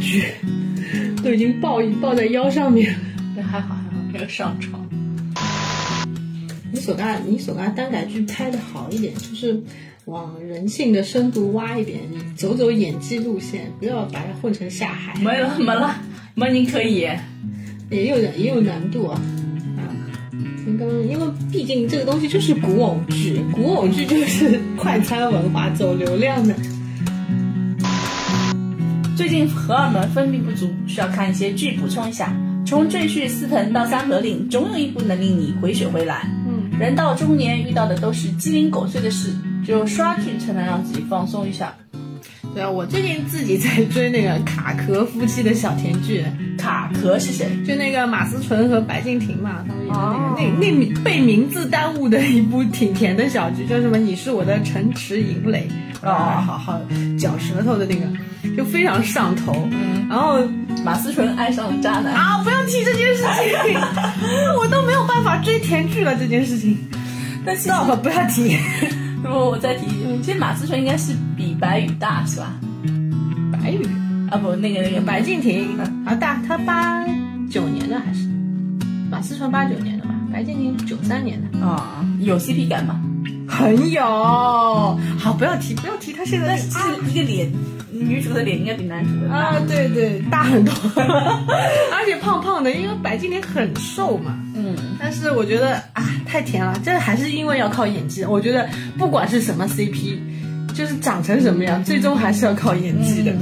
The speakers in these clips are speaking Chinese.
剧，都已经抱抱在腰上面了。对，还好还好，没有上床。你所干你所干单改剧拍的好一点，就是往人性的深度挖一点，你走走演技路线，不要把它混成下海。没了没了，没您可以。也有也有难度啊。啊，刚刚因为毕竟这个东西就是古偶剧，古偶剧就是快餐文化走流量的。最近荷尔蒙分泌不足，需要看一些剧补充一下。从《赘婿司藤》到《三河令》，总有一部能令你回血回来。嗯，人到中年遇到的都是鸡零狗碎的事，只有刷剧才能让自己放松一下。对啊，我最近自己在追那个卡壳夫妻的小甜剧，卡壳是谁？就那个马思纯和白敬亭嘛，他们演的哦那个、那那被名字耽误的一部挺甜的小剧，叫什么？你是我的城池营垒，哦啊，好好嚼舌头的那个，就非常上头。嗯，然后马思纯爱上了渣男。啊，不要提这件事情，我都没有办法追甜剧了。这件事情但其实，，stop，不要提。如果我再提，其实马思纯应该是比白宇大是吧？白宇，啊不，那个那个白敬亭啊，大他八九年的还是马思纯八九年的吧？白敬亭九三年的。啊，有 CP 感吗？很有，好，不要提，不要提，他现在但是一个脸，女主的脸应该比男主的。啊，对对，大很多，而且胖胖的，因为白敬亭很瘦嘛。嗯，但是我觉得啊，太甜了，这还是因为要靠演技。我觉得不管是什么 CP，就是长成什么样，最终还是要靠演技的。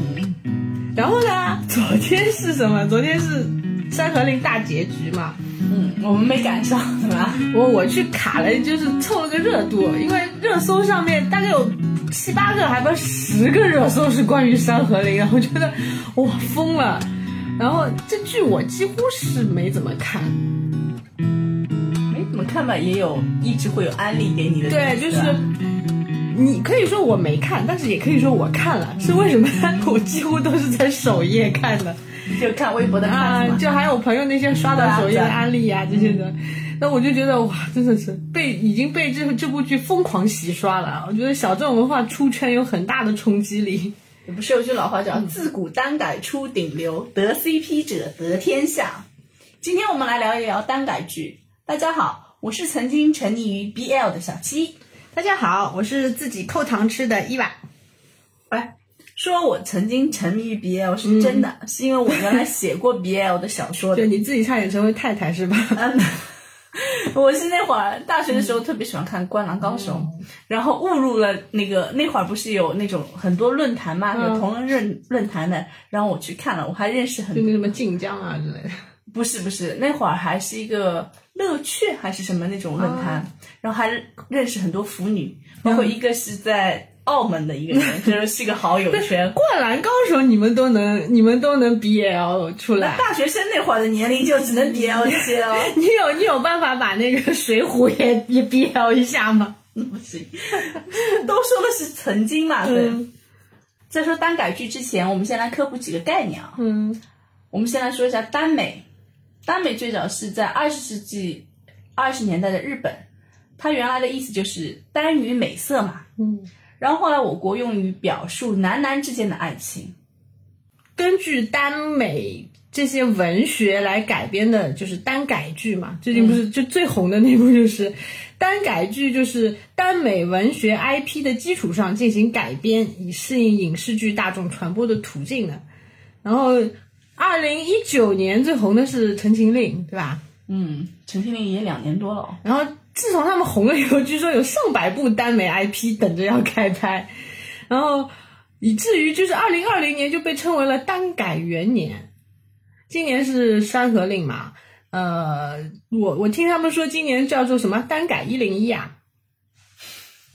然后呢，昨天是什么？昨天是《山河令》大结局嘛。嗯，我们没赶上，是吧？我我去卡了，就是凑了个热度，因为热搜上面大概有七八个，还不十个热搜是关于《山河令》的，我觉得哇疯了。然后这剧我几乎是没怎么看，没怎么看吧，也有一直会有安利给你的。对，就是你可以说我没看，但是也可以说我看了，是为什么？我几乎都是在首页看的。就看微博的啊，就还有朋友那些刷到首页的安利啊这些的，那我就觉得哇，真的是被已经被这这部剧疯狂洗刷了。我觉得小镇文化出圈有很大的冲击力。也不是有句老话叫“自古耽改出顶流，得 CP 者得天下”。今天我们来聊一聊耽改剧。大家好，我是曾经沉溺于 BL 的小七。大家好，我是自己扣糖吃的伊娃。哎，说我曾经沉迷于 BL 是真的，是因为我原来写过 BL 的小说的 就。你自己差点成为太太是吧？嗯，我是那会儿大学的时候特别喜欢看《灌篮高手》，然后误入了那个那会儿不是有那种很多论坛嘛，嗯有同人论论坛的，然后我去看了，我还认识很就那什么晋江啊之类的。不是不是，那会儿还是一个乐趣还是什么那种论坛，然后还认识很多腐女，包括一个是在澳门的一个人，就是是个好友圈。灌篮高手你们都能，你们都能 BL 出来。大学生那会儿的年龄就只能 BL 这些哦，你有你有办法把那个水浒也也 BL 一下吗？不行，都说的是曾经嘛，对。嗯在说单改剧之前，我们先来科普几个概念啊。嗯我们先来说一下耽美，耽美最早是在二十世纪二十年代的日本，它原来的意思就是耽于美色嘛。嗯。然后后来我国用于表述男男之间的爱情。根据耽美这些文学来改编的，就是耽改剧嘛。最近不是就最红的那部就是耽改剧，就是耽美文学 IP 的基础上进行改编，以适应影视剧大众传播的途径的。然后，二零一九年最红的是《陈情令》，对吧？嗯，陈情令也两年多了哦。然后自从他们红了以后，据说有上百部耽美 IP 等着要开拍，然后以至于就是二零二零年就被称为了耽改元年。今年是《山河令》嘛，呃，我我听他们说今年叫做什么耽改一零一啊，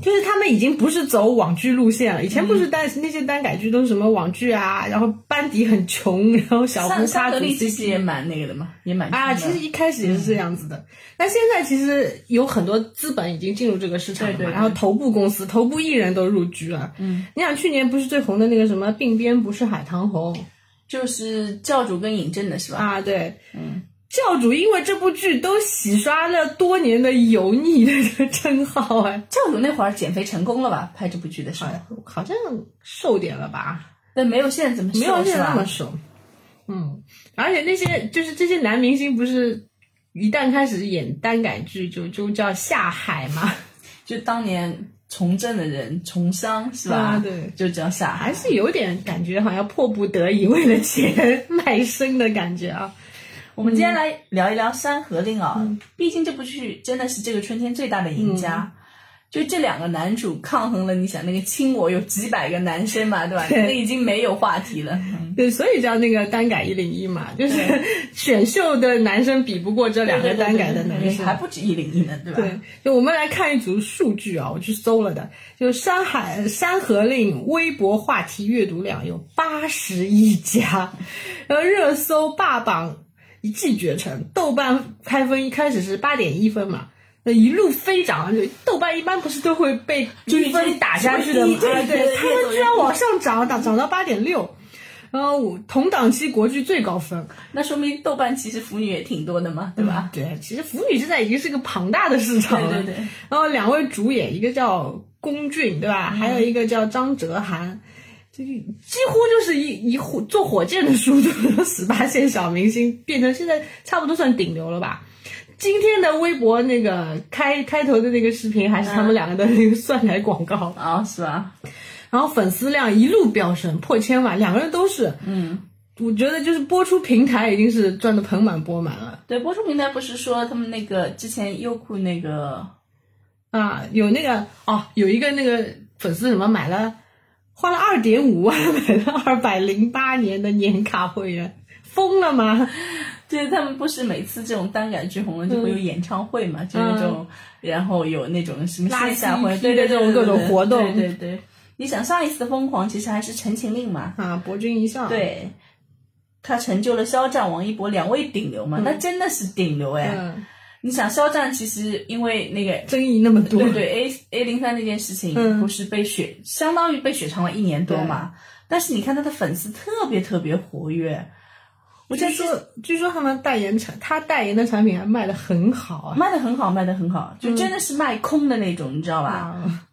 就是他们已经不是走网剧路线了。以前不是单、那些单改剧都是什么网剧啊，然后班底很穷，然后小红家族三合力其实也蛮那个的嘛，也蛮啊，其实一开始也是这样子的，但现在其实有很多资本已经进入这个市场了嘛，对对对然后头部公司、头部艺人都入局了。嗯，你想去年不是最红的那个什么鬓边不是海棠红就是教主跟尹正的是吧？啊？对，嗯，教主因为这部剧都洗刷了多年的油腻的这个称号哎，教主那会儿减肥成功了吧？拍这部剧的时候，好像瘦点了吧？但没有现在怎么瘦，没有现在那么瘦。嗯，而且那些就是这些男明星，不是一旦开始演耽改剧就就叫下海嘛？就当年从政的人从商是吧？啊对，就叫下海。还是有点感觉好像迫不得已为了钱 卖身的感觉啊。我们今天来聊一聊《山河令》啊，嗯毕竟这部剧真的是这个春天最大的赢家。就这两个男主抗衡了，你想那个亲我有几百个男生嘛，对吧？对那已经没有话题了。嗯 对，所以叫那个单改一零一嘛，就是选秀的男生比不过这两个单改的男生，还不止一零一呢，对吧？对，就我们来看一组数据啊，我去搜了的，就山海《山河令》微博话题阅读量有八十亿加，然后热搜霸榜一骑绝尘，豆瓣开分一开始是八点一分嘛。那一路飞涨，就豆瓣一般不是都会被一分打下去的吗？对啊，对对他们居然往上涨，涨涨到八点六，然后我同档期国剧最高分，那说明豆瓣其实腐女也挺多的嘛，对吧？对，其实腐女现在已经是个庞大的市场了。对对对。然后两位主演，一个叫龚俊，对吧？还有一个叫张哲瀚，这几乎就是一一火坐火箭的速度，十八线小明星变成现在差不多算顶流了吧。今天的微博那个开开头的那个视频，还是他们两个的那个蒜奶广告，啊、是吧？然后粉丝量一路飙升，破千万，两个人都是，嗯，我觉得就是播出平台已经是赚的盆满钵满了。对，播出平台不是说他们那个之前优酷那个啊，有那个哦，有一个那个粉丝什么买了，花了二点五万买了二百零八年的年卡会员，疯了吗？对他们不是每次这种单改剧红了就会有演唱会嘛，就那种，然后有那种什么线下会，对对对，这种各种活动对对对。你想上一次的疯狂其实还是《陈情令》嘛，啊，博君一笑，，对，他成就了肖战、王一博两位顶流嘛，那真的是顶流哎。嗯，你想肖战其实因为那个争议那么多，对对 A A 零三那件事情，嗯。不是被雪相当于被雪藏了一年多嘛？但是你看他的粉丝特别特别活跃，我觉得据说据说他们代言产，他代言的产品还卖的很好啊，卖的很好，卖的很好，就真的是卖空的那种，你知道吧？啊，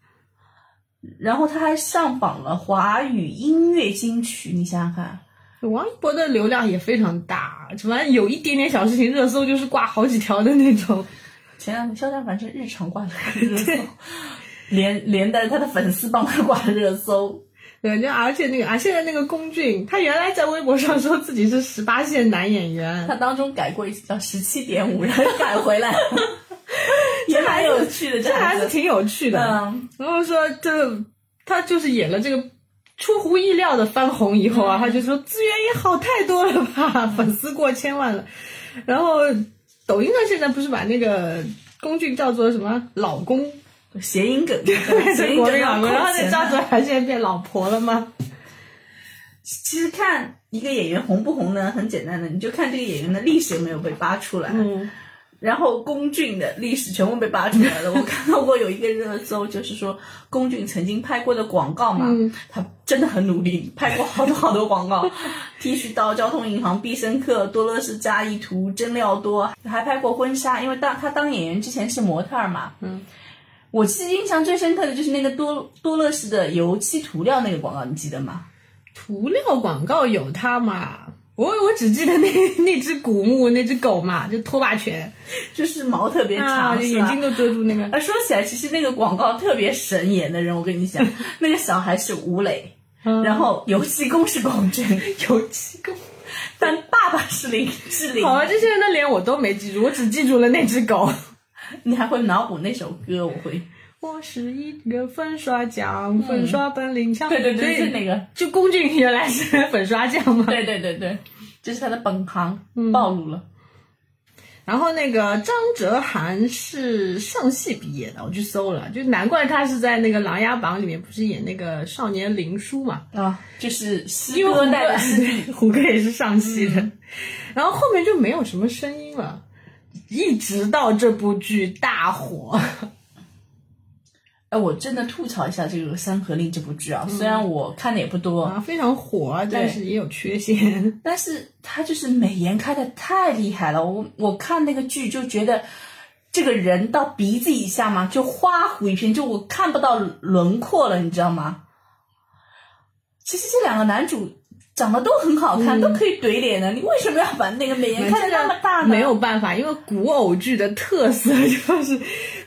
然后他还上榜了华语音乐金曲，你想想看，王一博的流量也非常大，反正有一点点小事情热搜就是挂好几条的那种。前两天肖战反正日常挂热搜，连连带他的粉丝帮他挂热搜。对，就而且那个啊，现在那个龚俊，他原来在微博上说自己是十八线男演员，他当中改过一次叫十七点五，然后改回来，也蛮有趣的，这还是。挺有趣的。嗯，然后说这他就是演了这个出乎意料的翻红以后啊，他就说资源也好太多了吧，粉丝过千万了。然后抖音上现在不是把那个龚俊叫做什么老公，谐音梗，对，谐是音梗老公，然后那张哲的。瀚现在变老婆了吗？其实看一个演员红不红呢，很简单的，你就看这个演员的历史有没有被扒出来。嗯，然后龚俊的历史全部被扒出来了。我 看到过有一个热搜，就是说龚俊曾经拍过的广告嘛，嗯他真的很努力，拍过好多好多广告，剃须刀、交通银行、必胜客、多乐士嘉益图、真料多，还拍过婚纱。因为当他当演员之前是模特儿嘛，嗯。我其实印象最深刻的就是那个多多乐士的油漆涂料那个广告，你记得吗？涂料广告有他嘛？我我只记得那那只古墓那只狗嘛，就拖把犬 就是毛特别长，眼睛都遮住那个。啊，说起来，其实那个广告特别神演的人，我跟你讲，那个小孩是吴磊，嗯然后油漆工是龚俊，油漆工。但爸爸是林志玲。好啊，这些人的脸我都没记住，我只记住了那只狗。你还会脑补那首歌？我会。我是一个粉刷匠，粉刷本领强。对对对，是那个。就龚俊原来是粉刷匠嘛。对对对对，这是他的本行，嗯暴露了。然后那个张哲瀚是上戏毕业的，我去搜了，就难怪他是在那个《琅琊榜》里面不是演那个少年林殊嘛。啊，就是师因为胡歌哥带的师弟。胡歌也是上戏的，然后后面就没有什么声音了，一直到这部剧大火。哎，我真的吐槽一下这个《山河令》这部剧啊，虽然我看的也不多，啊，非常火，但是也有缺陷。但是它就是美颜开的太厉害了。我我看那个剧就觉得，这个人到鼻子以下嘛，就花糊一片，就我看不到轮廓了，你知道吗？其实这两个男主长得都很好看，都可以怼脸的，你为什么要把那个美颜开的那么大呢？没有办法，因为古偶剧的特色 就是，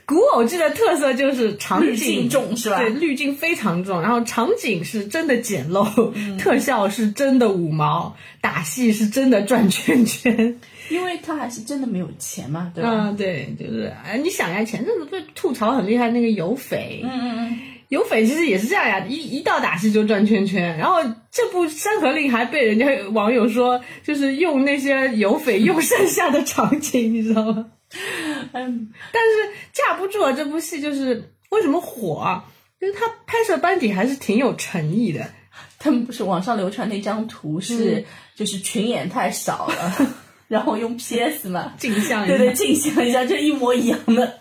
古偶剧的特色就是场滤景镜重是吧对，滤镜非常重，然后场景是真的简陋，特效是真的五毛，打戏是真的转圈圈。因为他还是真的没有钱嘛，对吧？嗯，对，就是哎，你想呀，前阵子被吐槽很厉害那个有匪，嗯嗯嗯，有匪其实也是这样呀，一一到打戏就转圈圈，然后这部《山河令》还被人家网友说，就是用那些有匪用剩下的场景，你知道吗？嗯，但是架不住啊，这部戏就是为什么火啊？就是他拍摄班底还是挺有诚意的。他们不是网上流传那张图是、就是群演太少了，然后用 PS 嘛，镜像一下对对，镜像一下就一模一样的。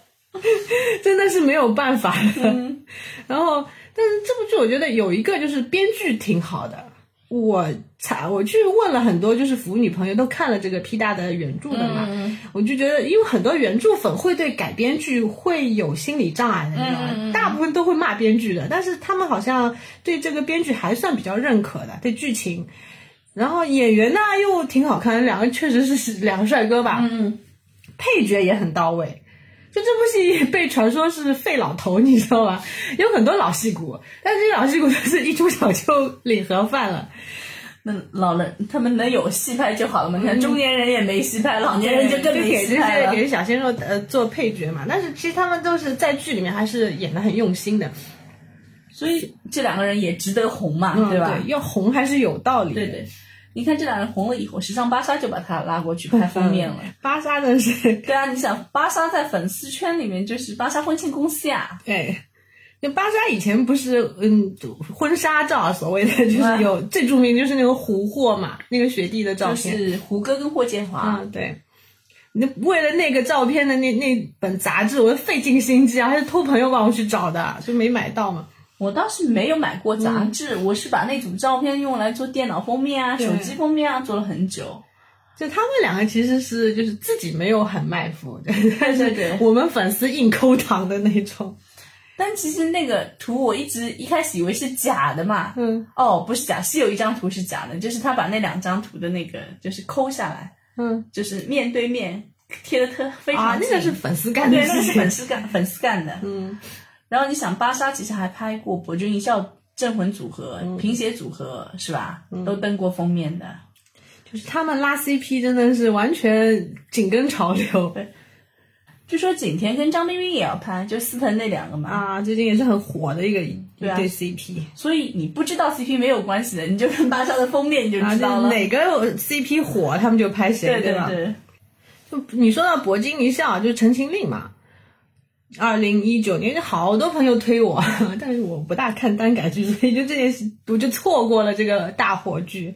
真的是没有办法的。然后，但是这部剧我觉得有一个就是编剧挺好的。我才我去问了很多就是腐女朋友，都看了这个 P 大的原著的嘛，我就觉得，因为很多原著粉会对改编剧会有心理障碍的，你知道吗？大部分都会骂编剧的，但是他们好像对这个编剧还算比较认可的，对剧情。然后演员呢又挺好看，两个确实是两个帅哥吧，嗯，配角也很到位。就这部戏 被传说是废老头，你知道吗？有很多老戏骨，但这些老戏骨 都是一出场就领盒饭了。那老人他们能有戏拍就好了嘛？你看中年人也没戏拍，老年人就更没戏拍给小鲜肉呃做配角嘛。但是其实他们都是在剧里面还是演的很用心的，所以这两个人也值得红嘛，嗯对吧？要红还是有道理的。对对，你看这两人红了以后，时尚芭莎就把他拉过去拍封面了。芭莎真是 对啊，你想芭莎在粉丝圈里面就是芭莎婚庆公司呀，对。那芭莎以前不是嗯婚纱照，所谓的就是有最著名就是那个胡霍嘛，那个雪地的照片就片。是胡歌跟霍建华。啊，对。那为了那个照片的那那本杂志，我费尽心机啊，还是托朋友帮我去找的，就没买到嘛。我倒是没有买过杂志，我是把那组照片用来做电脑封面啊、手机封面啊，做了很久。就他们两个其实是就是自己没有很卖腐，但是我们粉丝硬抠糖的那种。但其实那个图我一直一开始以为是假的嘛，嗯哦，不是假，是有一张图是假的，就是他把那两张图的那个就是抠下来，嗯就是面对面贴的特非常啊，那个是粉丝干的对，那个。是粉丝干粉丝干的。嗯然后你想，芭莎其实还拍过《博君一笑》《镇魂组合》嗯贫血组合》是吧？都登过封面的。就是他们拉 CP 真的是完全紧跟潮流据说景甜跟张彬彬也要拍，就思腾那两个嘛。啊，最近也是很火的一个一对 CP 所以你不知道 CP 没有关系的，你就看芭莎的封面你就啊，知道了。哪个 CP 火，他们就拍谁，对吧？对，就你说到铂金一笑，就是《陈情令》嘛。二零一九年，好多朋友推我，但是我不大看耽改剧，所以就这件事我就错过了这个大火剧。《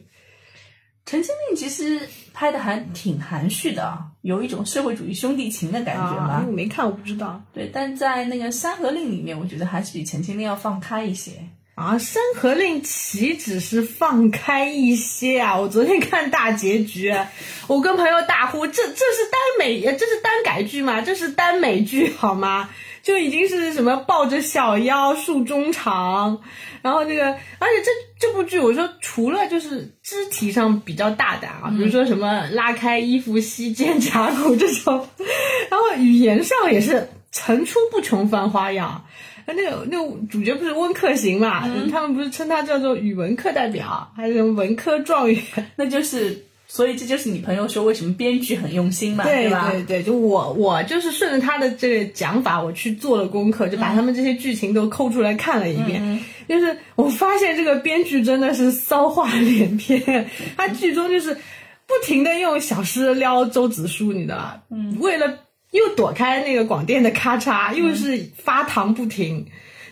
陈情令》其实拍的还挺含蓄的啊，有一种社会主义兄弟情的感觉啊，嘛。我没看，我不知道对，但在那个《山河令》里面，我觉得还是比《陈情令》要放开一些。啊。《山河令》岂止是放开一些啊！我昨天看大结局，我跟朋友大呼：“这这是耽美，呃这是耽改剧吗？这是耽美剧好吗？”就已经是什么抱着小腰竖中长，然后这个，而且这这部剧，我说除了就是肢体上比较大胆啊，比如说什么拉开衣服吸肩胛骨这种，然后语言上也是层出不穷翻花样。那个那个主角不是温客行嘛？他们不是称他叫做语文课代表，还是什么文科状元？那就是，所以这就是你朋友说为什么编剧很用心嘛，对吧？对对，就我我就是顺着他的这个讲法，我去做了功课，就把他们这些剧情都抠出来看了一遍。就是我发现这个编剧真的是骚话连篇，他剧中就是不停的用小诗撩周子舒，你知道吧？嗯，为了又躲开那个广电的咔嚓，又是发糖不停。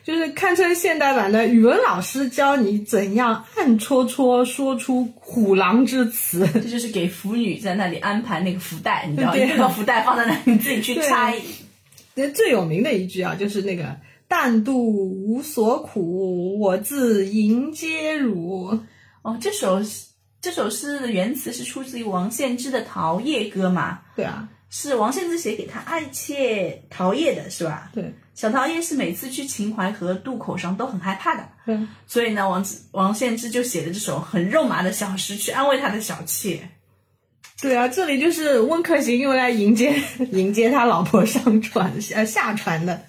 就是堪称现代版的语文老师教你怎样暗戳戳说出虎狼之词。这就是给腐女在那里安排那个福袋，你知道，对一个福袋放在那里，你自己去拆。那 最有名的一句啊，就是那个淡度无所苦，我自迎接汝。哦，这首这首诗的原词是出自于王献之的《桃叶歌》嘛？对啊，是王献之写给他爱妾陶叶的，是吧？对，小陶叶是每次去秦淮河渡口上都很害怕的，对，所以呢，王王献之就写了这首很肉麻的小诗去安慰他的小妾。对啊，这里就是温客行用来迎接 迎接他老婆上船呃下船的，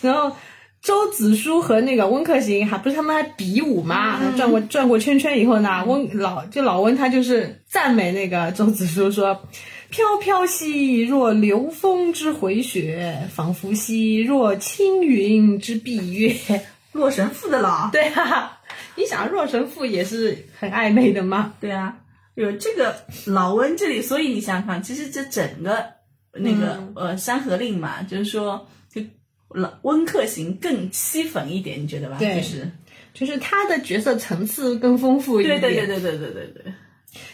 然后。周子舒和那个温客行还不是他们还比武嘛？转过转过圈圈以后呢，温老就老温他就是赞美那个周子舒说：“飘飘兮若流风之回雪，仿佛兮若青云之蔽月。”洛神赋的了。对啊，你想洛神赋也是很暧昧的吗？对啊，有这个老温这里，所以你想想看，其实这整个那个呃《山河令》嘛，就是说。就老温客行更凄粉一点，你觉得吧？对，就是就是他的角色层次更丰富一点。对对对对对对对对。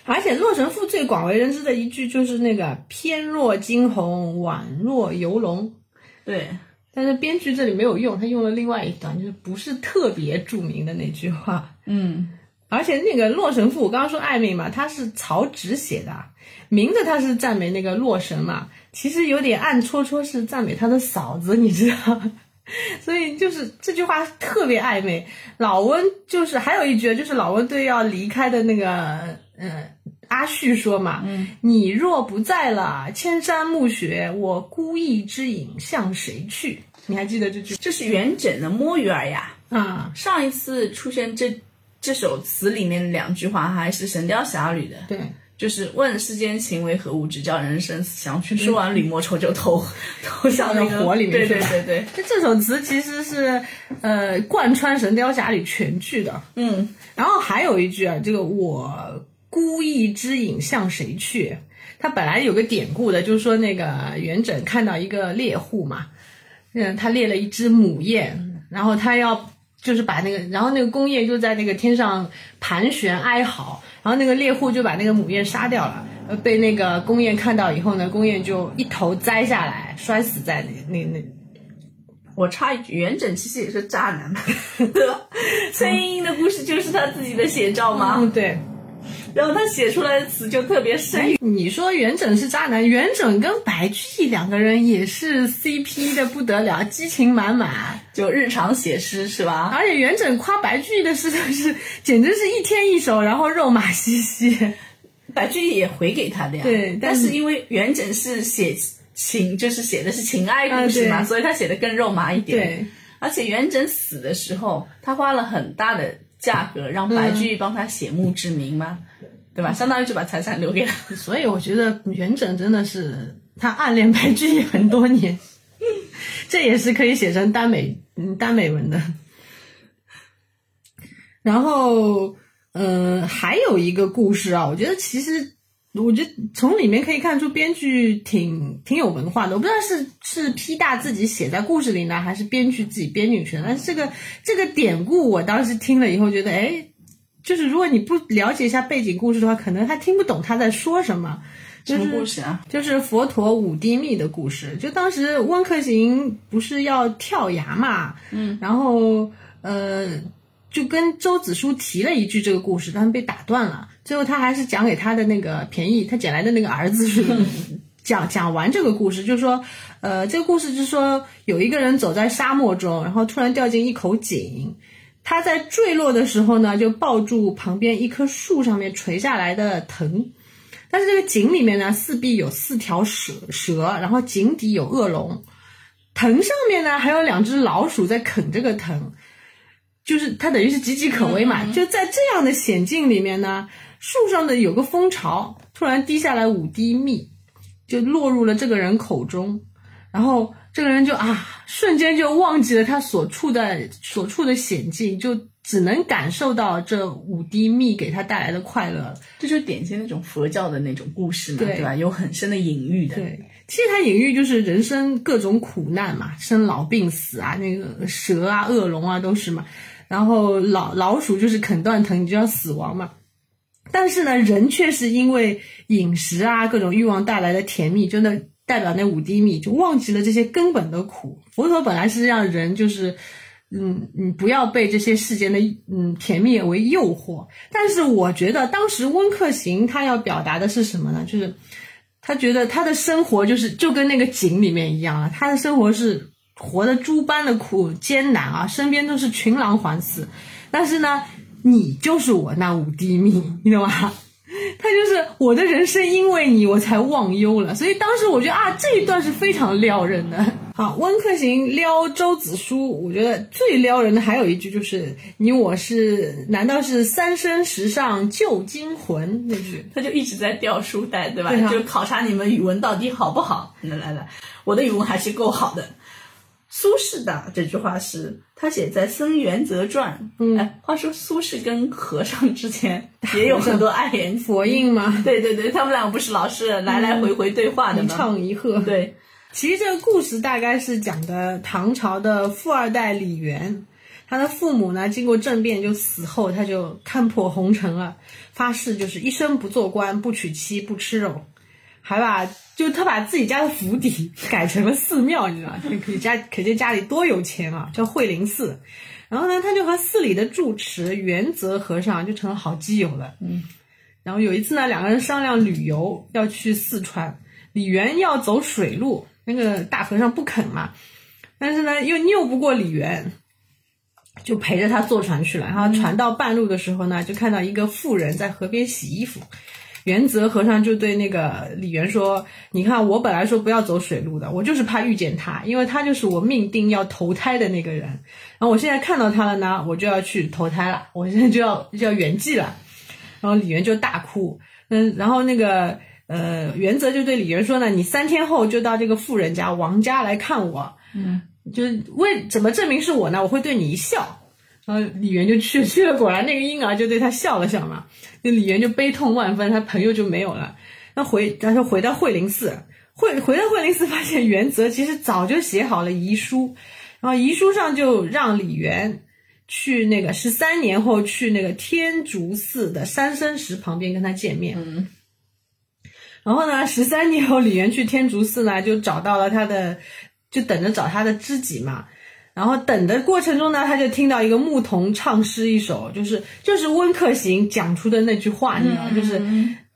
而且《洛神赋》最广为人知的一句就是那个“翩若惊鸿，宛若游龙”。对。但是编剧这里没有用，他用了另外一段，就是不是特别著名的那句话。嗯。而且那个《洛神赋》，我刚刚说暧昧嘛，他是曹植写的，名字他是赞美那个洛神嘛。其实有点暗戳戳是赞美他的嫂子，你知道，所以就是这句话特别暧昧。老温就是还有一句，就是老温对要离开的那个嗯阿旭说嘛，嗯你若不在了，千山暮雪，我孤翼之影向谁去？你还记得这句？这是元稹的《摸鱼儿》呀。啊，上一次出现这这首词里面两句话还是《神雕侠侣》的。对。就是问世间情为何物，只叫人生死相许。说完李莫愁就投投向那个 火里面对对对对，就这首词其实是呃贯穿《神雕侠侣》全剧的。嗯，然后还有一句啊，这个我孤意之影向谁去？他本来有个典故的，就是说那个元稹看到一个猎户嘛，嗯，他猎了一只母雁，然后他要就是把那个，然后那个公雁就在那个天上盘旋哀嚎。然后那个猎户就把那个母雁杀掉了，呃，被那个公雁看到以后呢，公雁就一头栽下来，摔死在那那那。我插一句，元稹其实也是渣男，对吧？崔莺莺的故事就是他自己的写照吗？嗯，对。然后他写出来的词就特别深。你说元稹是渣男，元稹跟白居易两个人也是 CP 的不得了，激情满满，就日常写诗是吧？而且元稹夸白居易的诗都是简直是一天一首，然后肉麻兮兮。白居易也回给他的呀。对，但是因为元稹是写情，就是写的是情爱故事嘛，所以他写的更肉麻一点。对，而且元稹死的时候，他花了很大的。价格让白居易帮他写墓志铭吗？对吧？相当于就把财产留给了。所以我觉得元稹真的是他暗恋白居易很多年，这也是可以写成耽美耽美文的。然后嗯，还有一个故事啊，我觉得其实。我觉得从里面可以看出编剧挺挺有文化的，我不知道是是 P 大自己写在故事里呢，还是编剧自己编进去的。但是这个这个典故，我当时听了以后觉得，哎，就是如果你不了解一下背景故事的话，可能他听不懂他在说什么。什么故事啊？就是佛陀五滴密的故事。就当时温客行不是要跳崖嘛，嗯，然后呃。就跟周子舒提了一句这个故事，但是被打断了。最后他还是讲给他的那个便宜他捡来的那个儿子是 讲讲完这个故事，就是说，呃，这个故事就是说有一个人走在沙漠中，然后突然掉进一口井，他在坠落的时候呢，就抱住旁边一棵树上面垂下来的藤，但是这个井里面呢，四壁有四条蛇蛇，然后井底有恶龙，藤上面呢还有两只老鼠在啃这个藤。就是它等于是岌岌可危嘛，就在这样的险境里面呢，树上的有个蜂巢，突然滴下来五滴蜜，就落入了这个人口中，然后这个人就啊，瞬间就忘记了他所处的所处的险境，就只能感受到这五滴蜜给他带来的快乐。这就是典型那种佛教的那种故事嘛，对吧？有很深的隐喻的。对，其实它隐喻就是人生各种苦难嘛，生老病死啊，那个蛇啊、恶龙啊都是嘛。然后老老鼠就是啃断藤，你就要死亡嘛。但是呢，人却是因为饮食啊各种欲望带来的甜蜜，就那代表那五滴蜜，就忘记了这些根本的苦。佛陀本来是让人就是，嗯，你不要被这些世间的嗯甜蜜为诱惑。但是我觉得当时温客行他要表达的是什么呢？就是他觉得他的生活就是就跟那个井里面一样啊，他的生活是活的诸般的苦艰难啊，身边都是群狼环伺，但是呢，你就是我那五滴蜜，你懂吗？他就是我的人生，因为你我才忘忧了，所以当时我觉得啊，这一段是非常撩人的。好，温客行撩周子舒，我觉得最撩人的还有一句就是“你我是难道是三生石上旧金魂”那句。他就一直在掉书袋，对吧？对啊就考察你们语文到底好不好。来来来，我的语文还是够好的。苏轼的这句话是他写在《僧元则传》。嗯，哎，话说苏轼跟和尚之间 也有很多爱言 佛印吗？对对对，他们俩不是老是来来回回对话的一？唱一和。对，其实这个故事大概是讲的唐朝的富二代李元，他的父母呢经过政变就死后，他就看破红尘了，发誓就是一生不做官，不娶妻，不吃肉，还把就他把自己家的府邸 改成了寺庙，你知道吗？可以家可见家里多有钱啊，叫惠灵寺。然后呢，他就和寺里的住持元泽和尚就成了好基友了。嗯，然后有一次呢，两个人商量旅游要去四川，李元要走水路，那个大和尚不肯嘛，但是呢又拗不过李元，就陪着他坐船去了。然后船到半路的时候呢，就看到一个妇人在河边洗衣服。元泽和尚就对那个李元说：“你看，我本来说不要走水路的，我就是怕遇见他，因为他就是我命定要投胎的那个人。然后我现在看到他了呢，我就要去投胎了，我现在就要就要圆寂了。”然后李元就大哭，嗯，然后那个呃，元泽就对李元说呢：“你三天后就到这个富人家王家来看我，嗯，就是为怎么证明是我呢？我会对你一笑。”然后李元就去 去了，果然那个婴儿就对他笑了笑嘛，那李元就悲痛万分，他朋友就没有了。那回他就回到惠灵寺，会回到惠灵寺，发现元泽其实早就写好了遗书，然后遗书上就让李元去那个十三年后去那个天竺寺的三生石旁边跟他见面。嗯，然后呢，十三年后李元去天竺寺呢，就找到了他的，就等着找他的知己嘛。然后等的过程中呢，他就听到一个牧童唱诗一首，就是就是温客行讲出的那句话，你知道吗？就是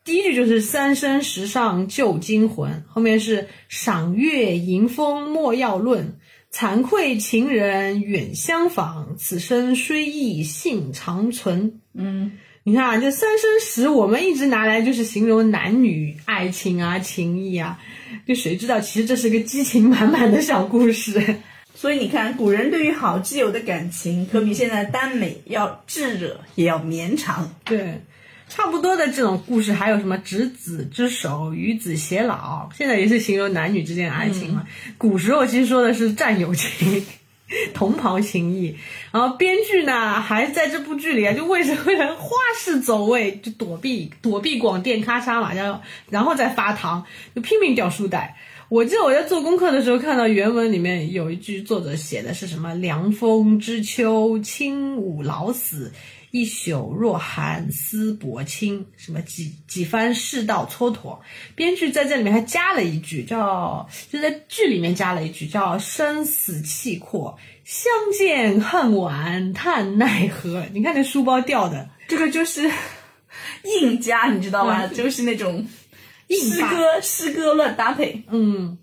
第一句就是“三生石上旧金魂”，后面是“赏月迎风莫要论，惭愧情人远相访，此生虽异性长存”。嗯，你看啊，这三生石我们一直拿来就是形容男女爱情啊、情谊啊，就谁知道其实这是个激情满满的小故事。所以你看，古人对于好基友的感情，可比现在耽美要炙热，也要绵长。对，差不多的这种故事还有什么执子之手，与子偕老，现在也是形容男女之间的爱情嘛。古时候其实说的是战友情。同袍情谊，然后编剧呢还在这部剧里啊，就为什么人花式走位，就躲避躲避广电咔嚓嘛，然后然后再发糖，就拼命掉书袋。我记得我在做功课的时候看到原文里面有一句作者写的是什么“凉风知秋，轻舞老死，一宿若寒思薄清”，什么几几番世道蹉跎。编剧在这里面还加了一句，叫就在剧里面加了一句叫“生死契阔，相见恨晚叹奈何”。你看这书包掉的，这个就是 硬加，你知道吧？就是那种诗歌诗歌乱搭配。嗯。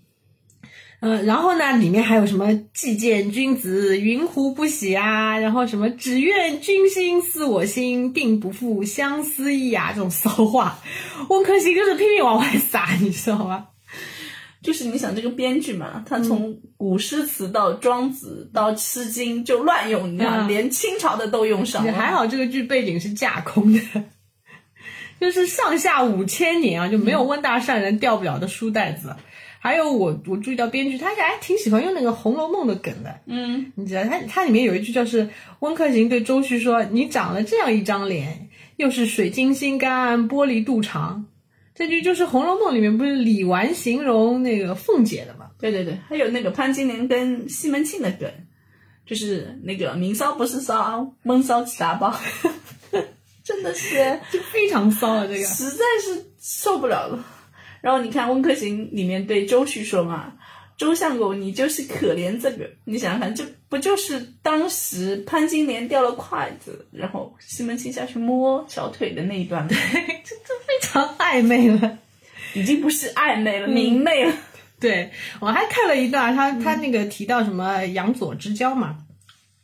嗯，然后呢，里面还有什么“既见君子，云胡不喜”啊，然后什么“只愿君心似我心，定不负相思意”啊，这种骚话，温客行就是拼命往外撒，你知道吗？就是你想这个编剧嘛，他从古诗词到庄子到《诗经》就乱用，你知道，嗯连清朝的都用上了。还好这个剧背景是架空的，就是上下五千年啊，就没有温大善人掉不了的书袋子。还有我我注意到编剧他还挺喜欢用那个《红楼梦》的梗的，嗯，你知道他他里面有一句就是温客行对周旭说：“你长了这样一张脸，又是水晶心肝，玻璃肚肠。”这句就是《红楼梦》里面不是李纨形容那个凤姐的嘛？对对对，还有那个潘金莲跟西门庆的梗，就是那个明骚不是骚，闷骚起大包，真的是就非常骚啊，这个。实在是受不了了。然后你看温客行里面对周旭说嘛，周相公你就是可怜这个，你想想看，这不就是当时潘金莲掉了筷子，然后西门庆下去摸小腿的那一段吗？这这 非常暧昧了。已经不是暧昧了，明媚了。对我还看了一段，他他那个提到什么杨左之交嘛，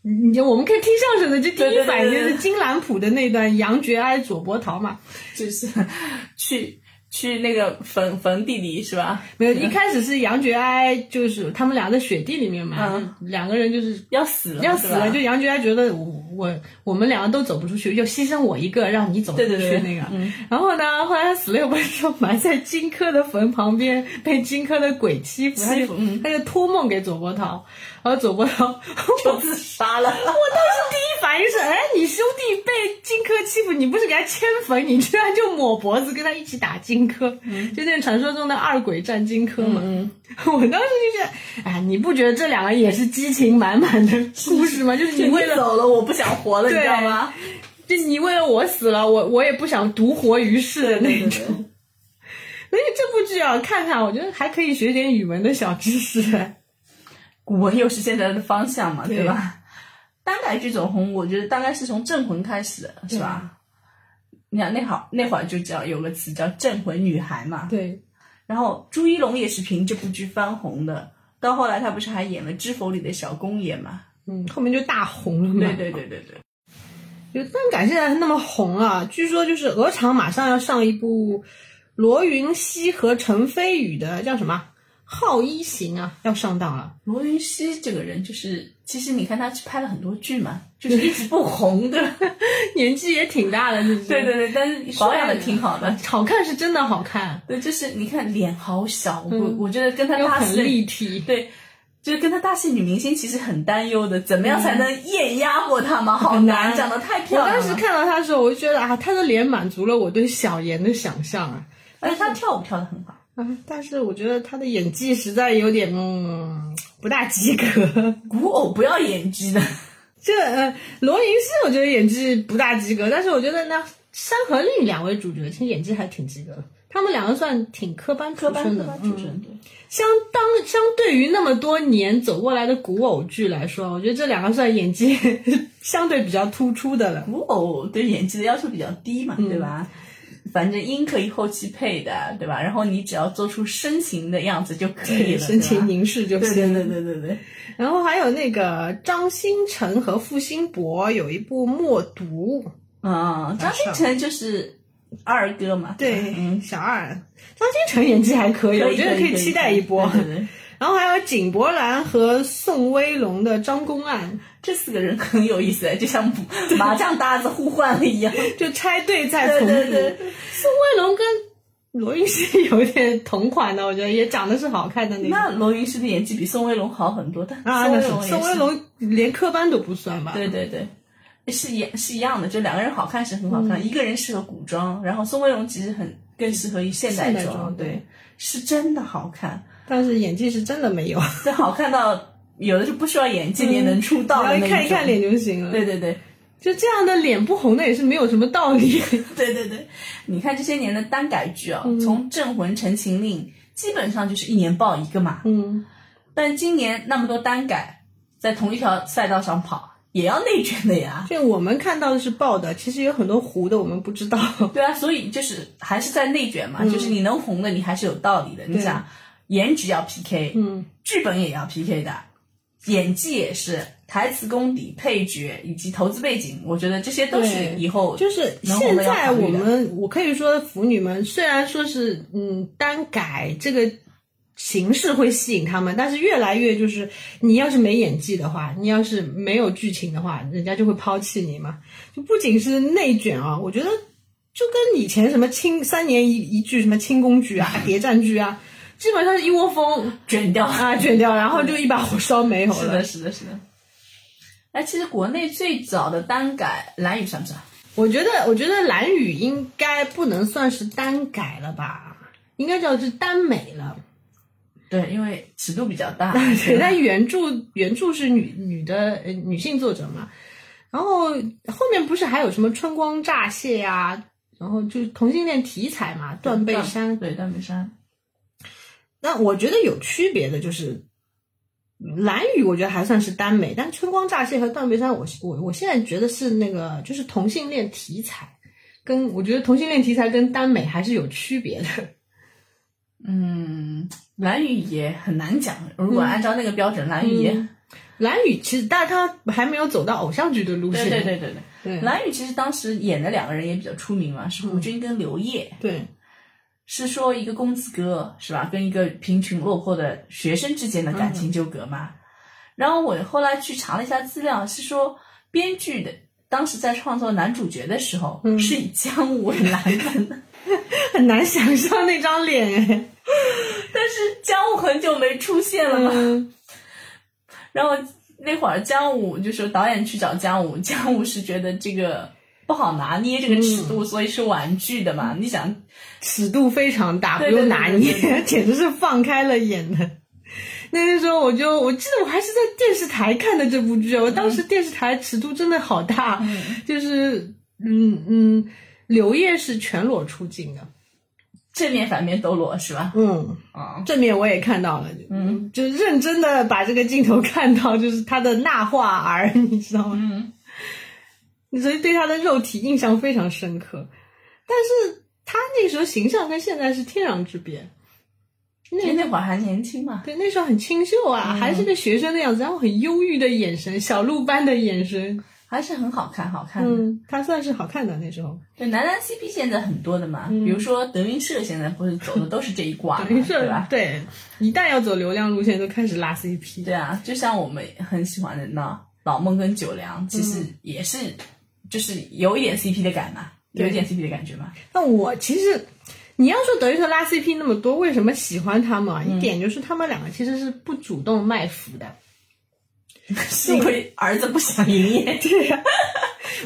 你就我们可以听相声的，就第一反应是金兰谱的那段杨觉哀左伯桃嘛。就是去去那个坟坟地里是吧？没有，一开始是杨觉哀，就是他们俩在雪地里面嘛，嗯两个人就是要死了，要死了，就杨觉哀觉得我我我们两个都走不出去，就牺牲我一个，让你走出去对对对那个。嗯然后呢，后来他死了，又不是说埋在荆轲的坟旁边，被荆轲的鬼欺负，他就嗯他就托梦给左伯桃，然后左伯桃，就自杀了。我当时第一反应是，哎，你兄弟被荆轲欺负，你不是给他迁坟，你居然就抹脖子跟他一起打荆轲，就那传说中的二鬼战荆轲嘛。嗯，我当时就觉得，哎，你不觉得这两个也是激情满满的故事吗？就是你为了，走了，我不想活了，你知道吗？就你为了我死了，我我也不想独活于世的那种。所以这部剧啊，看看我觉得还可以学点语文的小知识。古文又是现在的方向嘛，对对吧？单改剧走红，我觉得大概是从《镇魂》开始的，是吧？你看那好那会儿就叫有个词叫“镇魂女孩”嘛，对，然后朱一龙也是凭这部剧翻红的，到后来他不是还演了《知否》里的小公爷嘛？嗯，后面就大红了嘛。对对对对对，就但感现在那么红啊，据说就是鹅厂马上要上一部罗云熙和陈飞宇的叫什么《好一行》啊，要上档了。罗云熙这个人就是，其实你看他拍了很多剧嘛，就是一直不红的，年纪也挺大的，就是对对对，但是保养的挺好的。好看是真的好看，对，就是你看脸好小，我我觉得跟他又很立体。对，就是跟他搭戏女明星其实很担忧的，怎么样才能艳压过他嘛？好难，长得太我漂亮了。当时看到他的时候，我就觉得啊，他的脸满足了我对小妍的想象啊。而且他跳舞跳得很好。啊，但是我觉得他的演技实在有点嗯不大及格。古偶不要演技的，这呃，罗云熙我觉得演技不大及格，但是我觉得那山河令两位主角其实演技还挺及格的，他们两个算挺科班出科班身的，嗯。对。相当相对于那么多年走过来的古偶剧来说，我觉得这两个算演技 相对比较突出的了。古偶对演技的要求比较低嘛，对吧？反正音可以后期配的，对吧？然后你只要做出深情的样子就可以了，深情凝视就对行。对对对对对。然后还有那个张新成和付辛博有一部《默读》，嗯，张新成就是二哥嘛，对，嗯，小二，张新成演技还可以，我觉得可以期待一波。对对对，然后还有井柏然和宋威龙的张公案，这四个人很有意思，就像麻将搭子互换了一样。就拆对再重组。对对对宋威龙跟罗云熙有点同款的，我觉得也长得是好看的那种。那罗云熙的演技比宋威龙好很多，但啊，宋威龙也宋威龙连科班都不算吧？对对对，是一是一样的，就两个人好看是很好看，一个人适合古装，然后宋威龙其实很更适合于现代装，对对，是真的好看，但是演技是真的没有，这好看到有的就不需要演技也能出道的看一看。脸就行了。对对对就这样的脸不红的也是没有什么道理。对对对，你看这些年的单改剧啊，嗯从《镇魂》《陈情令》基本上就是一年爆一个嘛，嗯，但今年那么多单改，在同一条赛道上跑，也要内卷的呀。就我们看到的是爆的，其实有很多糊的我们不知道。对啊，所以就是还是在内卷嘛，嗯就是你能红的，你还是有道理的。你想，颜值要 PK，嗯，剧本也要 PK 的，演技也是，台词功底、配角以及投资背景，我觉得这些都是以后就是现在我们，我可以说腐女们虽然说是嗯单改这个形式会吸引他们，但是越来越就是你要是没演技的话，你要是没有剧情的话，人家就会抛弃你嘛。就不仅是内卷啊，我觉得就跟以前什么清三年一一剧什么清宫剧啊、谍战剧啊，基本上是一窝蜂卷掉。啊卷掉，然后就一把火烧没有了 是的，。是的，是的。哎，其实国内最早的单改，蓝宇算不算？我觉得，我觉得蓝雨应该不能算是单改了吧，应该叫是耽美了。对，因为尺度比较大。对，但原著原著是女女的呃女性作者嘛，然后后面不是还有什么春光乍泄啊，然后就是同性恋题材嘛，断背山，对断背山。那我觉得有区别的就是，蓝雨我觉得还算是耽美，但春光乍泄和断背山我，我我现在觉得是那个就是同性恋题材，跟我觉得同性恋题材跟耽美还是有区别的。嗯，蓝雨也很难讲。如果按照那个标准，蓝雨蓝雨其实，但是他还没有走到偶像剧的路线。对对对对。对蓝雨其实当时演的两个人也比较出名嘛，是胡军跟刘烨，对是说一个公子哥是吧，跟一个贫穷落魄的学生之间的感情纠葛嘛。然后我后来去查了一下资料，是说编剧的当时在创作男主角的时候，是以姜武为蓝本的，很难想象那张脸哎。但是姜武很久没出现了嘛。嗯 然后那会儿姜武就是导演去找姜武，姜武是觉得这个不好拿捏这个尺度，所以是婉拒的嘛。你想，尺度非常大，不用拿捏 简直是放开了演的。那个时候我就我记得我还是在电视台看的这部剧，我当时电视台尺度真的好大，就是嗯嗯，刘烨是全裸出镜的，正面反面都裸是吧？嗯，啊、正面我也看到了，嗯，就认真的把这个镜头看到，就是他的那画儿，你知道吗？嗯，所以对他的肉体印象非常深刻。但是他那时候形象跟现在是天壤之别。那那会儿还年轻嘛。对，那时候很清秀啊，还是个学生的样子，然后很忧郁的眼神，小鹿般的眼神。还是很好看，好看的。嗯，他算是好看的那时候。对，男男 CP 现在很多的嘛，比如说德云社现在不是走的都是这一挂 德云社是对吧？对，一旦要走流量路线，就开始拉 CP。对啊，就像我们很喜欢的那老孟跟九良，其实也是、就是有一点 CP 的感嘛，有一点 CP 的感觉嘛。那我其实，你要说德云社拉 CP 那么多，为什么喜欢他们啊？一点就是他们两个其实是不主动卖腐的。是因为儿子不想营业，对呀、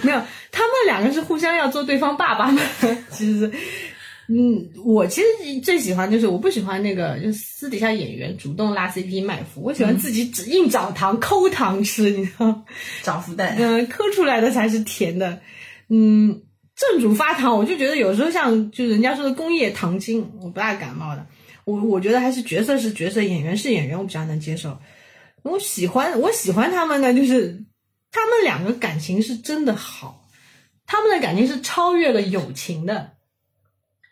没有，他们两个是互相要做对方爸爸嘛。其实是，嗯，我其实最喜欢就是我不喜欢那个就私底下演员主动拉 CP 卖腐，我喜欢自己只硬找糖抠糖吃，你知道吗？找福袋。嗯，抠出来的才是甜的。嗯，正主发糖，我就觉得有时候像就人家说的工业糖精，我不大感冒的。我我觉得还是角色是角色，演员是演员，我比较能接受。我喜欢我喜欢他们呢，就是他们两个感情是真的好，他们的感情是超越了友情的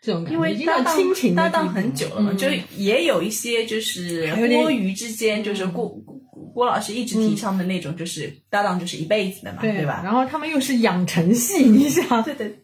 这种感觉，因为搭档搭档很久了嘛，嗯就也有一些就是还有点郭瑜之间，就是郭郭郭老师一直提倡的那种，就是搭档就是一辈子的嘛，对对吧？然后他们又是养成系，你想，对对，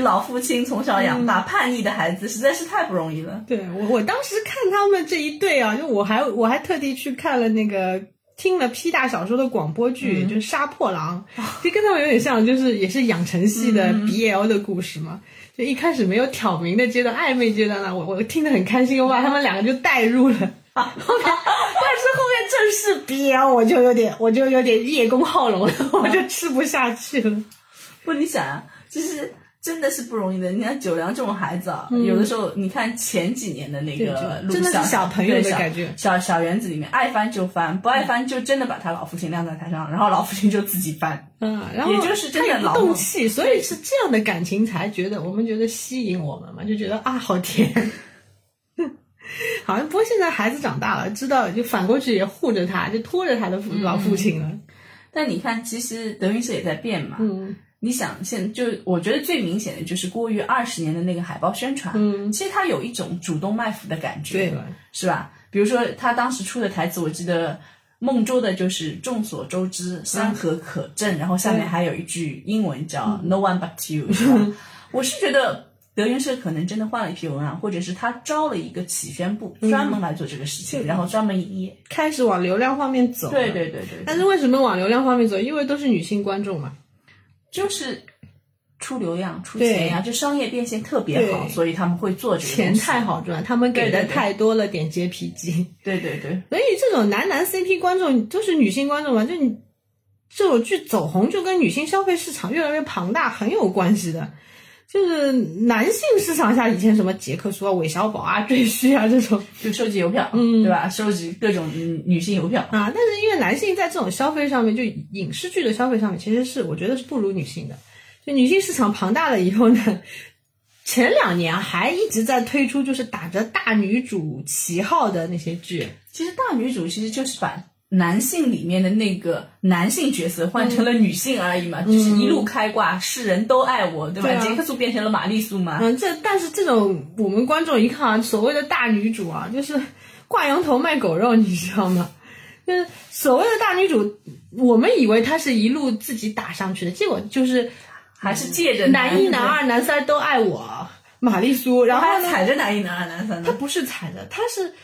老父亲从小养大，叛逆的孩子实在是太不容易了。对我，我当时看他们这一对啊，就我还我还特地去看了那个听了 P 大小说的广播剧，就是《杀破狼》，就跟他们有点像，就是也是养成系的 BL 的故事嘛。就一开始没有挑明的阶段，暧昧阶段呢，我我听得很开心，我把 他们两个就带入了。后面，但是后面正式 BL，我就有点我就有点叶公好龙了，我就吃不下去了。不，你想啊，就是真的是不容易的。你看九良这种孩子啊，有的时候你看前几年的那个真的是小小朋友的感觉小小园子里面爱翻就翻，不爱翻就真的把他老父亲晾在台上，然后老父亲就自己翻。嗯，然后也就是真的他动气，所以是这样的感情才觉得我们觉得吸引我们嘛，就觉得啊好甜。好像不过现在孩子长大了，知道就反过去也护着他，就拖着他的父老父亲了。但你看，其实德云社也在变嘛。嗯你想，现就我觉得最明显的就是郭于二十年的那个海报宣传，嗯，其实他有一种主动卖腐的感觉，对，是吧？比如说他当时出的台词，我记得孟州的就是众所周知山河可证，然后下面还有一句英文叫 No one but you，是吧？我是觉得德云社可能真的换了一批文案，或者是他招了一个企宣部专门来做这个事情，然后专门营业。开始往流量方面走。对。对对对，但是为什么往流量方面走？因为都是女性观众嘛。就是出流量、出钱呀，就商业变现特别好，所以他们会做这个钱太好赚，他们给的太多了，点接皮机。对对对，所以这种男男 CP 观众就是女性观众嘛，就你这种剧走红就跟女性消费市场越来越庞大很有关系的。就是男性市场下，以前什么杰克苏啊、韦小宝啊、赘婿啊这种就收集邮票，嗯，对吧？收集各种嗯女性邮票。啊，但是因为男性在这种消费上面，就影视剧的消费上面，其实是我觉得是不如女性的。就女性市场庞大了以后呢，前两年还一直在推出就是打着大女主旗号的那些剧。其实大女主其实就是把男性里面的那个男性角色换成了女性而已嘛，就是一路开挂，世人都爱我，对吧？对啊杰克苏变成了玛丽苏嘛。嗯，这但是这种我们观众一看啊，所谓的大女主啊，就是挂羊头卖狗肉，你知道吗？就是所谓的大女主，我们以为她是一路自己打上去的，结果就是还是借着男一、男二、男三都爱我，玛丽苏，然然后还，踩着男一、男二、男三呢。她不是踩着，她是她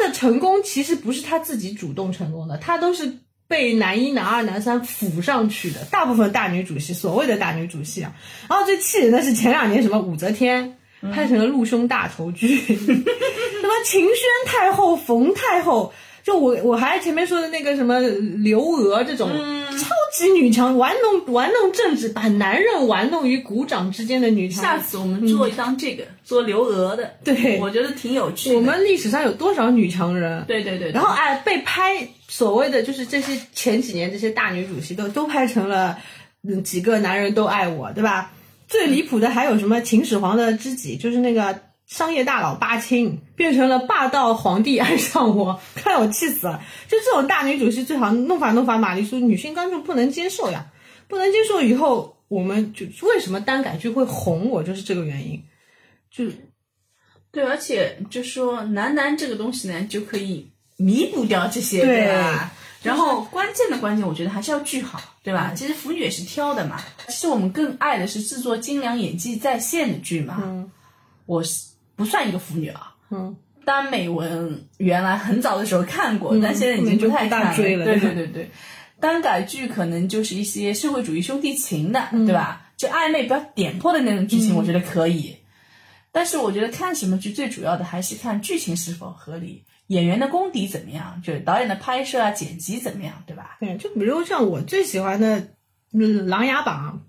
的成功其实不是她自己主动成功的，她都是被男一、男二、男三扶上去的。大部分大女主戏，所谓的大女主戏啊，然后最气人的是前两年什么武则天拍成了陆兄大头剧，什么秦宣太后、冯太后。就我我还前面说的那个什么刘娥这种超级女强，玩弄玩弄政治，把男人玩弄于股掌之间的女强。下次我们做一张这个，做刘娥的，对我觉得挺有趣的。我们历史上有多少女强人？对对对，然后哎，被拍所谓的就是这些前几年这些大女主戏都都拍成了，嗯，几个男人都爱我，对吧？最离谱的还有什么秦始皇的知己，就是那个商业大佬巴青变成了霸道皇帝爱上我，看得我气死了。就这种大女主戏，最好弄法弄法玛丽苏，女性观众不能接受呀，不能接受。以后我们就为什么单改剧会红，我就是这个原因，就对，而且就说男男这个东西呢，就可以弥补掉这些，对吧？然后关键的关键，我觉得还是要剧好，对吧？其实腐女也是挑的嘛。其实我们更爱的是制作精良、演技在线的剧嘛。嗯我是不算一个腐女啊，嗯。耽美文原来很早的时候看过，但现在已经不太看了对对对对，耽改剧可能就是一些社会主义兄弟情的，对吧？就暧昧不要点破的那种剧情，我觉得可以。但是我觉得看什么剧最主要的还是看剧情是否合理，演员的功底怎么样，就是导演的拍摄啊、剪辑怎么样，对吧？对，就比如像我最喜欢的嗯《琅琊榜》，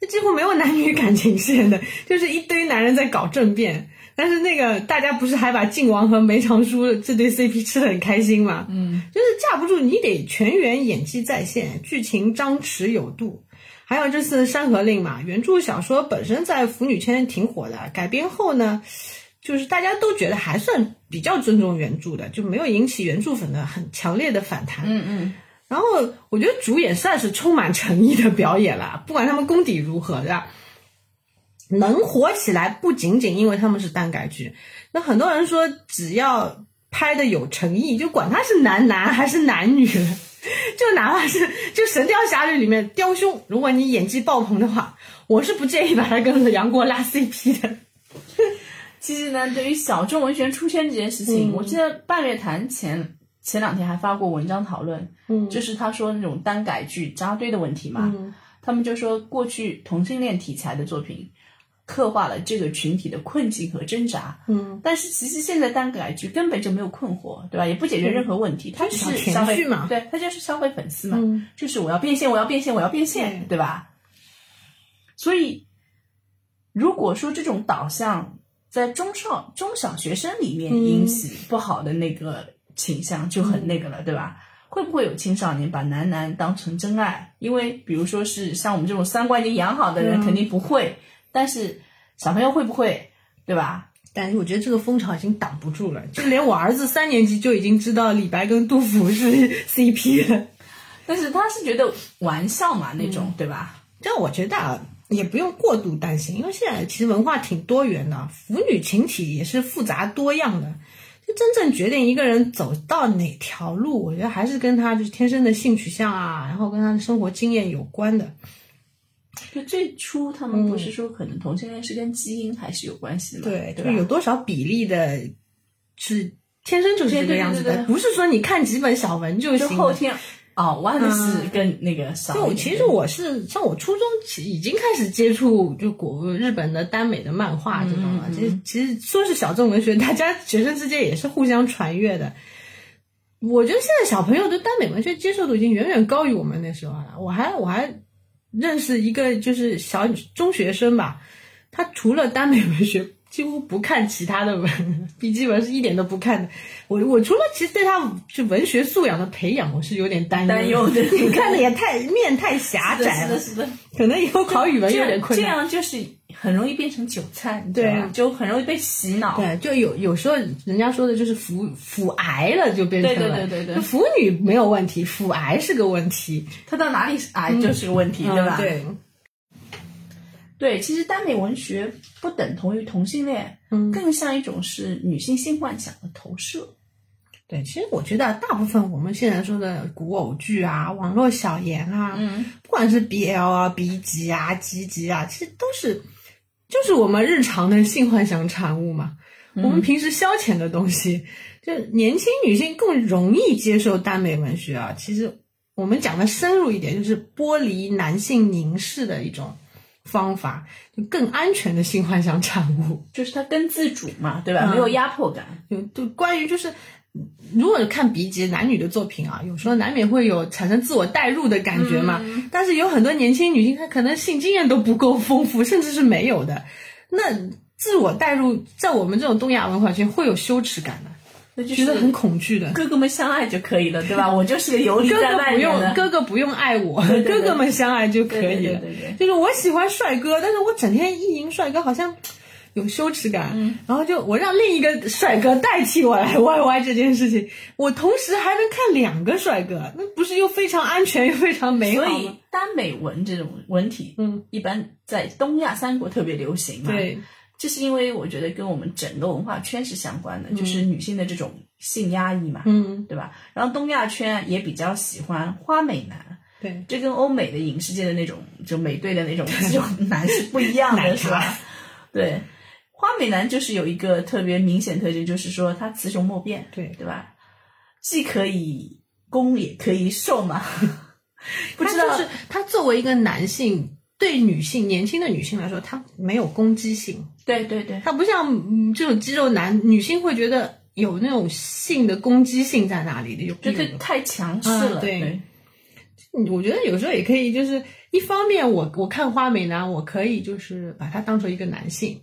那几乎没有男女感情线的，就是一堆男人在搞政变。但是那个大家不是还把靖王和梅长苏这对 CP 吃的很开心嘛？嗯，就是架不住你得全员演技在线，剧情张弛有度。还有这次《山河令》嘛，原著小说本身在腐女圈挺火的，改编后呢，就是大家都觉得还算比较尊重原著的，就没有引起原著粉的很强烈的反弹。嗯嗯，然后我觉得主演算是充满诚意的表演了，不管他们功底如何，对吧？能火起来不仅仅因为他们是耽改剧，那很多人说只要拍的有诚意，就管他是男男还是男女，就哪怕是就《神雕侠侣》里面雕兄，如果你演技爆棚的话，我是不建议把他跟杨过拉 CP 的。其实呢，对于小众文学出圈这件事情，我记得半月谈前前两天还发过文章讨论，嗯。就是他说那种耽改剧扎堆的问题嘛，他们就说过去同性恋题材的作品刻画了这个群体的困境和挣扎，嗯，但是其实现在单改剧根本就没有困惑，对吧？也不解决任何问题，它只就是是消费嘛对，它就是消费粉丝嘛，嗯就是我要变现，我要变现，我要变现，对吧？所以，如果说这种导向在中少中小学生里面引起不好的那个倾向，就很那个了，对吧？会不会有青少年把男男当成真爱？因为比如说是像我们这种三观已经养好的人，肯定不会，但是小朋友会不会，对吧？但是我觉得这个风潮已经挡不住了，就连我儿子三年级就已经知道李白跟杜甫是 CP 了。但是他是觉得玩笑嘛那种，对吧？这样我觉得啊，也不用过度担心，因为现在其实文化挺多元的，腐女群体也是复杂多样的。就真正决定一个人走到哪条路，我觉得还是跟他就是天生的性取向啊，然后跟他的生活经验有关的。就最初他们不是说可能同性恋是跟基因还是有关系的嘛？对，对就是有多少比例的是天生就是这个样子的，对对对对不是说你看几本小文就行。就后天哦，弯的是跟那个少其实我是像我初中起已经开始接触就国日本的耽美的漫画这种了。其实其实说是小众文学，大家学生之间也是互相传阅的。我觉得现在小朋友对耽美文学接受度已经远远高于我们那时候了。我还我还认识一个就是小中学生吧，他除了耽美文学。几乎不看其他的文 笔记本是一点都不看的。我我除了其实对他就文学素养的培养，我是有点担担忧的 你看的也太面太狭窄了，是的，是的，可能以后考语文有点困这。样就是很容易变成韭菜？对就很容易被洗脑。对，就有有时候人家说的就是腐腐癌了，就变成了。对对对对对腐女没有问题，腐癌是个问题，他到哪里癌就是个问题，对吧？嗯对，对，其实耽美文学不等同于同性恋，嗯更像一种是女性性幻想的投射。对，其实我觉得大部分我们现在说的古偶剧啊、网络小言啊，嗯，不管是 BL 啊、B 级啊、G 级啊，其实都是就是我们日常的性幻想产物嘛。我们平时消遣的东西，就年轻女性更容易接受耽美文学啊。其实我们讲的深入一点，就是剥离男性凝视的一种方法，就更安全的性幻想产物。就是它更自主嘛，对吧？嗯没有压迫感。就就关于就是，如果看 B 级男女的作品啊，有时候难免会有产生自我代入的感觉嘛。但是有很多年轻女性，她可能性经验都不够丰富，甚至是没有的。那自我代入，在我们这种东亚文化圈会有羞耻感的，那就觉得很恐惧的。哥哥们相爱就可以了，对吧？我就是个游离在哥哥不。用哥哥不用爱我，对对哥哥们相爱就可以了。就是我喜欢帅哥，但是我整天意淫帅哥，好像有羞耻感。嗯然后就我让另一个帅哥代替我来 YY 这件事情，我同时还能看两个帅哥，那不是又非常安全又非常美好吗？所以耽美文这种文体，嗯，一般在东亚三国特别流行嘛。，对，这是因为我觉得跟我们整个文化圈是相关的，就是女性的这种性压抑嘛，嗯，对吧？然后东亚圈也比较喜欢花美男，对，这跟欧美的影视界的那种就美队的那种 这种男是不一样的，是吧？对，花美男就是有一个特别明显特征，就是说他雌雄莫辨，对。对吧？既可以攻也可以受嘛，不知道就是他作为一个男性，对女性年轻的女性来说，她没有攻击性。对对对，她不像嗯这种肌肉男，女性会觉得有那种性的攻击性在那里的，有就有是太强势了，啊对。我觉得有时候也可以，就是一方面我我看花美男，我可以就是把他当成一个男性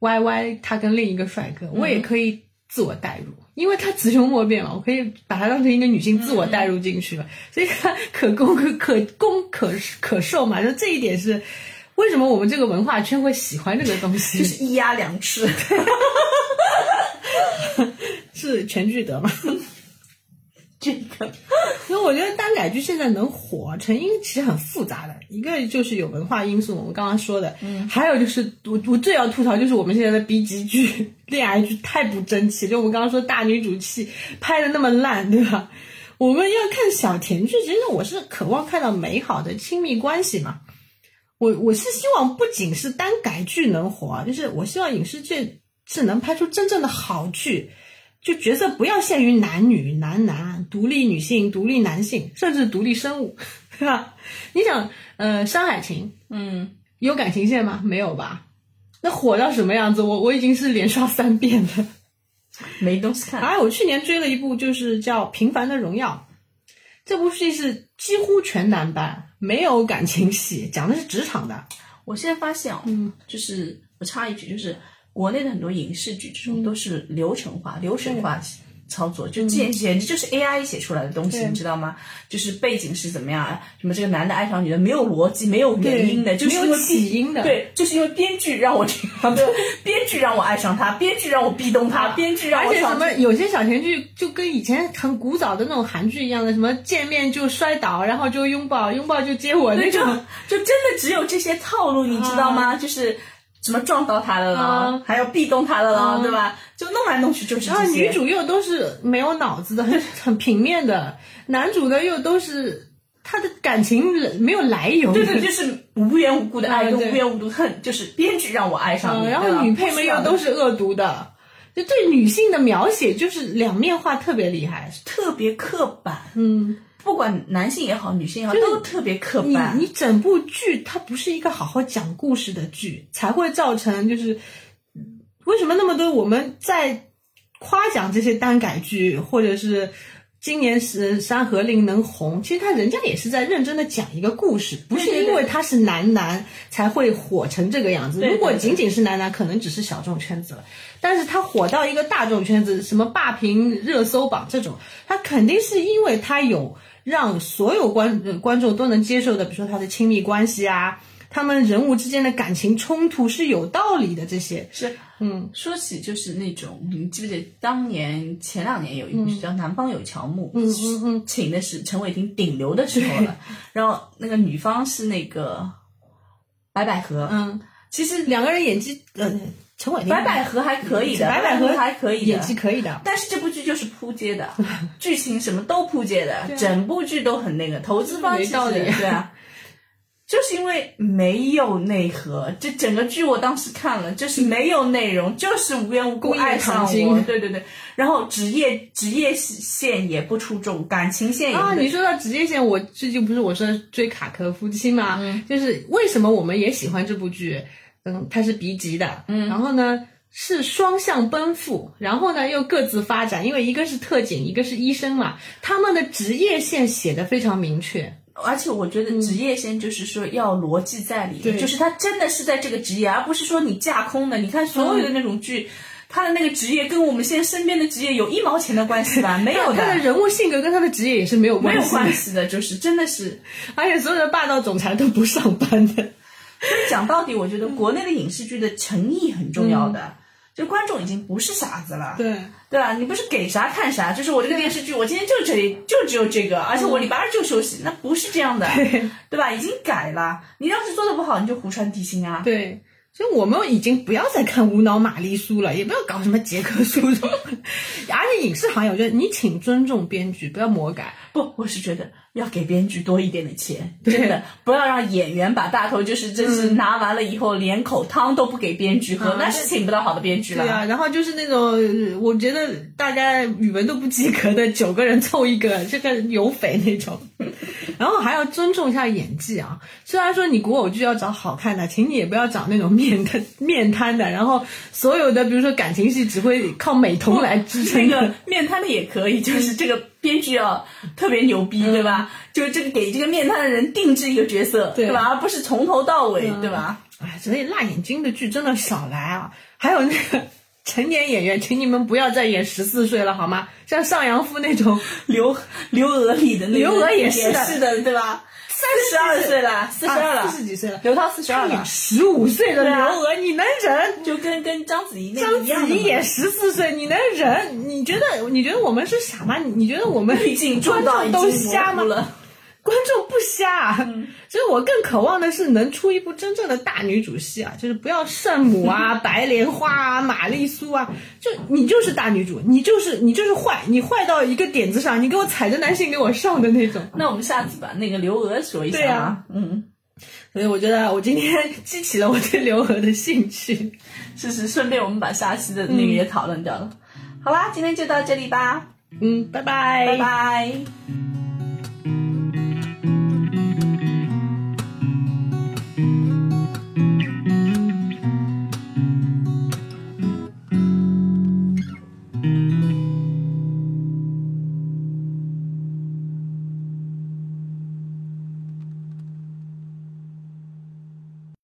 ，Y Y 他跟另一个帅哥，我也可以自我代入，因为他雌雄莫辨嘛，我可以把他当成一个女性自我代入进去了，所以他可攻可可攻可可受嘛，就这一点是为什么我们这个文化圈会喜欢这个东西，就是一鸭两吃，是全聚德嘛。这个因为我觉得耽改剧现在能火，成因其实很复杂的，一个就是有文化因素，我们刚刚说的，嗯，还有就是我我最要吐槽就是我们现在的 B 级剧、恋爱剧太不争气，就我们刚刚说大女主戏拍的那么烂，对吧？我们要看小甜剧，其实我是渴望看到美好的亲密关系嘛。我我是希望不仅是单改剧能火，就是我希望影视剧是能拍出真正的好剧。就角色不要限于男女、男男、独立女性、独立男性，甚至独立生物，对吧？你想，呃，《山海情》嗯，有感情线吗？没有吧？那火到什么样子？我我已经是连刷三遍了。没东西看。哎，我去年追了一部，就是叫《平凡的荣耀》，这部戏是几乎全男班，没有感情戏，讲的是职场的。我现在发现哦，嗯，就是我插一句，就是国内的很多影视剧这种都是流程化、流程化操作，就简简直就是 AI 写出来的东西，你知道吗？就是背景是怎么样啊？什么这个男的爱上女的，没有逻辑，没有原因的，对没有就是因为起因的。对，就是因为编剧让我这样，对，编剧让我爱上他，编剧让我壁咚他，编剧让我而且什么有些小甜剧就跟以前很古早的那种韩剧一样的，什么见面就摔倒，然后就拥抱，拥抱就接吻那种。就真的只有这些套路，你知道吗？就是什么撞到他了啦，啊还有壁咚他的了对吧？就弄来弄去就是然后这些。女主又都是没有脑子的，很很平面的，男主呢又都是他的感情没有来由。对对，就是无缘无故的爱无缘无故的恨，就是编剧让我爱上嗯，你，然后女配们又都是是恶毒的，就对女性的描写就是两面化特别厉害。特别刻板，嗯，不管男性也好，女性也好，就是都特别刻板。你整部剧它不是一个好好讲故事的剧，才会造成就是为什么那么多我们在夸奖这些耽改剧，或者是今年是《山河令》能红，其实他人家也是在认真的讲一个故事，不是因为他是男男才会火成这个样子。对对如果仅仅是男男，可能只是小众圈子了。但是他火到一个大众圈子，什么霸屏热搜榜这种，他肯定是因为他有让所有观、呃观众都能接受的，比如说他的亲密关系啊，他们人物之间的感情冲突是有道理的。这些。是，嗯，说起就是那种，你记不记得当年前两年有一部剧叫《南方有乔木》，嗯嗯嗯，请的是陈伟霆顶流的时候了，然后那个女方是那个白百合，嗯，其实两个人演技，呃，陈伟霆白百合还可以的，白百合还可以的，演技可以的，但是这部剧就是扑街的，剧情什么都扑街的，整部剧都很那个，投资方没道理对啊。就是因为没有内核，这整个剧我当时看了，就是没有内容，就是无缘无故爱上我，对对对。然后职业职业线也不出众，感情线也啊。你说到职业线，我最近不是我说追卡壳夫妻吗？嗯，就是为什么我们也喜欢这部剧？嗯，它是鼻级的，嗯，然后呢是双向奔赴，然后呢又各自发展，因为一个是特警，一个是医生嘛，他们的职业线写的非常明确。而且我觉得职业线就是说要逻辑在里面，就是他真的是在这个职业，而不是说你架空的。你看所有的那种剧，他的那个职业跟我们现在身边的职业有一毛钱的关系吧？没有的。他的人物性格跟他的职业也是没有没有关系的，就是真的是，而且所有的霸道总裁都不上班的。讲到底，我觉得国内的影视剧的诚意很重要的。就观众已经不是傻子了，对对吧？你不是给啥看啥，就是我这个电视剧，我今天就这里就只有这个，而且我礼拜二就休息，那不是这样的，对吧？已经改了，你要是做的不好，你就胡传提醒啊。对，所以我们已经不要再看无脑玛丽苏了，也不要搞什么杰克苏这种。而且影视行业，我觉得你请尊重编剧，不要魔改。不，我是觉得。要给编剧多一点的钱，真的不要让演员把大头就是真是拿完了以后连口汤都不给编剧喝，那是请不到好的编剧了。对啊，然后就是那种我觉得大家语文都不及格的九个人凑一个，就跟有匪那种。然后还要尊重一下演技啊！虽然说你古偶剧要找好看的，请你也不要找那种面瘫面瘫的。然后所有的比如说感情戏只会靠美瞳来支撑。那个面瘫的也可以，就是这个编剧要特别牛逼，对吧？就是这个给这个面瘫的人定制一个角色，对吧？而不是从头到尾，对吧？哎，所以辣眼睛的剧真的少来啊！还有那个。成年演员，请你们不要再演十四岁了，好吗？像上阳夫那种 刘刘娥里的那刘娥也是的，对吧？三十二岁了，四十二了，四十几岁了。刘涛四十二了，十五岁的刘娥，你能忍？就跟跟章子怡那章子怡演十四岁，你能忍？你觉得你觉得我们是傻吗？你觉得我们观众都瞎吗？观众不瞎，所以我更渴望的是能出一部真正的大女主戏啊，就是不要圣母啊、白莲花啊、玛丽苏啊，就你就是大女主，你就是你就是坏，你坏到一个点子上，你给我踩着男性给我上的那种。那我们下次把那个刘娥说一下。对啊，嗯，所以我觉得我今天激起了我对刘娥的兴趣，是是，顺便我们把下期的那个也讨论掉了。好啦，今天就到这里吧。嗯，拜拜，拜拜。